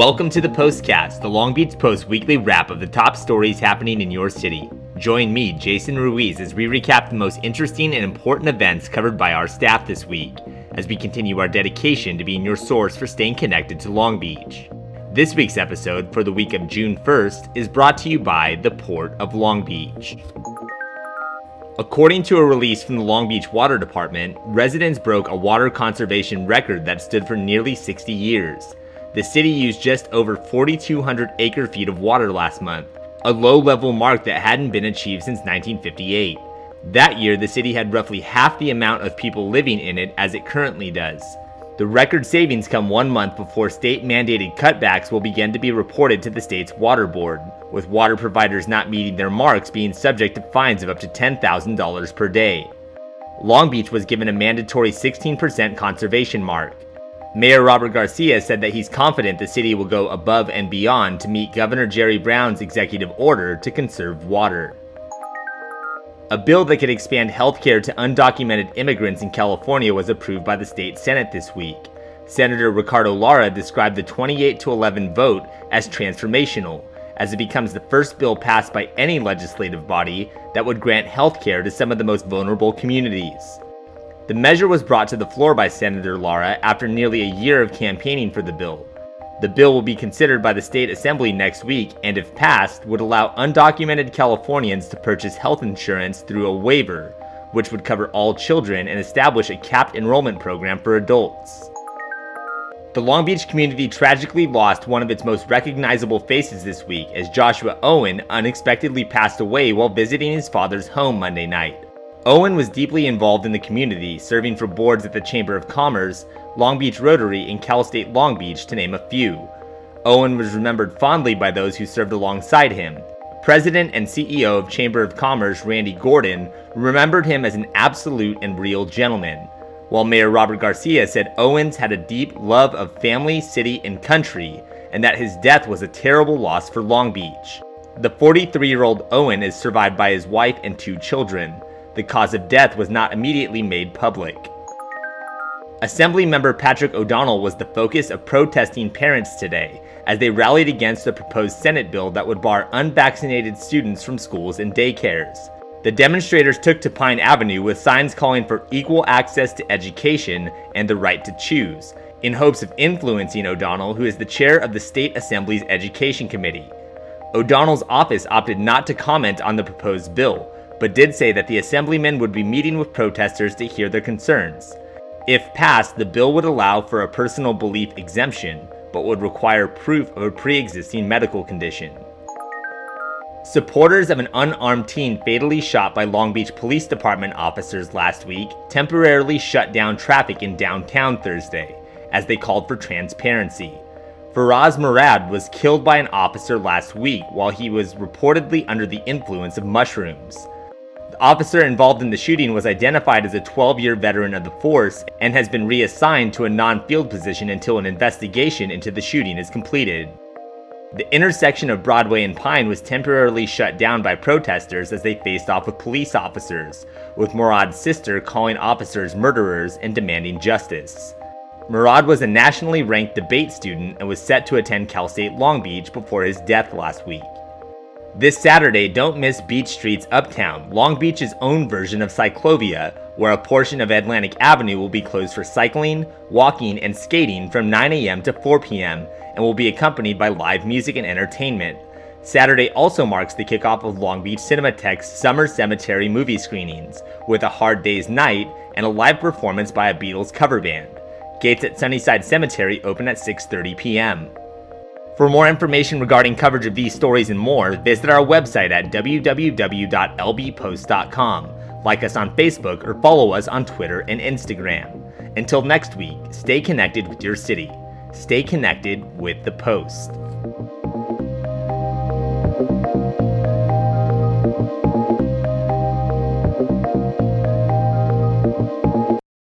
Welcome to the Postcast, the Long Beach Post weekly wrap of the top stories happening in your city. Join me, Jason Ruiz, as we recap the most interesting and important events covered by our staff this week, as we continue our dedication to being your source for staying connected to Long Beach. This week's episode, for the week of June 1st, is brought to you by the Port of Long Beach. According to a release from the Long Beach Water Department, residents broke a water conservation record that stood for nearly 60 years. The city used just over 4,200 acre feet of water last month, a low level mark that hadn't been achieved since 1958. That year, the city had roughly half the amount of people living in it as it currently does. The record savings come one month before state mandated cutbacks will begin to be reported to the state's water board, with water providers not meeting their marks being subject to fines of up to $10,000 per day. Long Beach was given a mandatory 16% conservation mark. Mayor Robert Garcia said that he's confident the city will go above and beyond to meet Governor Jerry Brown's executive order to conserve water. A bill that could expand health care to undocumented immigrants in California was approved by the state Senate this week. Senator Ricardo Lara described the 28 to 11 vote as transformational, as it becomes the first bill passed by any legislative body that would grant health care to some of the most vulnerable communities. The measure was brought to the floor by Senator Lara after nearly a year of campaigning for the bill. The bill will be considered by the state assembly next week and, if passed, would allow undocumented Californians to purchase health insurance through a waiver, which would cover all children and establish a capped enrollment program for adults. The Long Beach community tragically lost one of its most recognizable faces this week as Joshua Owen unexpectedly passed away while visiting his father's home Monday night. Owen was deeply involved in the community, serving for boards at the Chamber of Commerce, Long Beach Rotary, and Cal State Long Beach, to name a few. Owen was remembered fondly by those who served alongside him. President and CEO of Chamber of Commerce Randy Gordon remembered him as an absolute and real gentleman, while Mayor Robert Garcia said Owens had a deep love of family, city, and country, and that his death was a terrible loss for Long Beach. The 43 year old Owen is survived by his wife and two children. The cause of death was not immediately made public. Assemblymember Patrick O'Donnell was the focus of protesting parents today as they rallied against a proposed Senate bill that would bar unvaccinated students from schools and daycares. The demonstrators took to Pine Avenue with signs calling for equal access to education and the right to choose, in hopes of influencing O'Donnell, who is the chair of the State Assembly's Education Committee. O'Donnell's office opted not to comment on the proposed bill, but did say that the assemblymen would be meeting with protesters to hear their concerns. If passed, the bill would allow for a personal belief exemption, but would require proof of a pre existing medical condition. Supporters of an unarmed teen fatally shot by Long Beach Police Department officers last week temporarily shut down traffic in downtown Thursday, as they called for transparency. Feras Morad was killed by an officer last week while he was reportedly under the influence of mushrooms officer involved in the shooting was identified as a 12 year veteran of the force and has been reassigned to a non field position until an investigation into the shooting is completed. The intersection of Broadway and Pine was temporarily shut down by protesters as they faced off with police officers, with Morad's sister calling officers murderers and demanding justice. Morad was a nationally ranked debate student and was set to attend Cal State Long Beach before his death last week. This Saturday, don't miss Beach Street's Uptown, Long Beach's own version of Cyclovia, where a portion of Atlantic Avenue will be closed for cycling, walking, and skating from 9 a.m. to 4 p.m. and will be accompanied by live music and entertainment. Saturday also marks the kickoff of Long Beach Cinematheque's Summer Cemetery movie screenings, with a Hard Day's Night and a live performance by a Beatles cover band. Gates at Sunnyside Cemetery open at 6:30 p.m. For more information regarding coverage of these stories and more, visit our website at www.lbpost.com. Like us on Facebook or follow us on Twitter and Instagram. Until next week, stay connected with your city. Stay connected with the Post.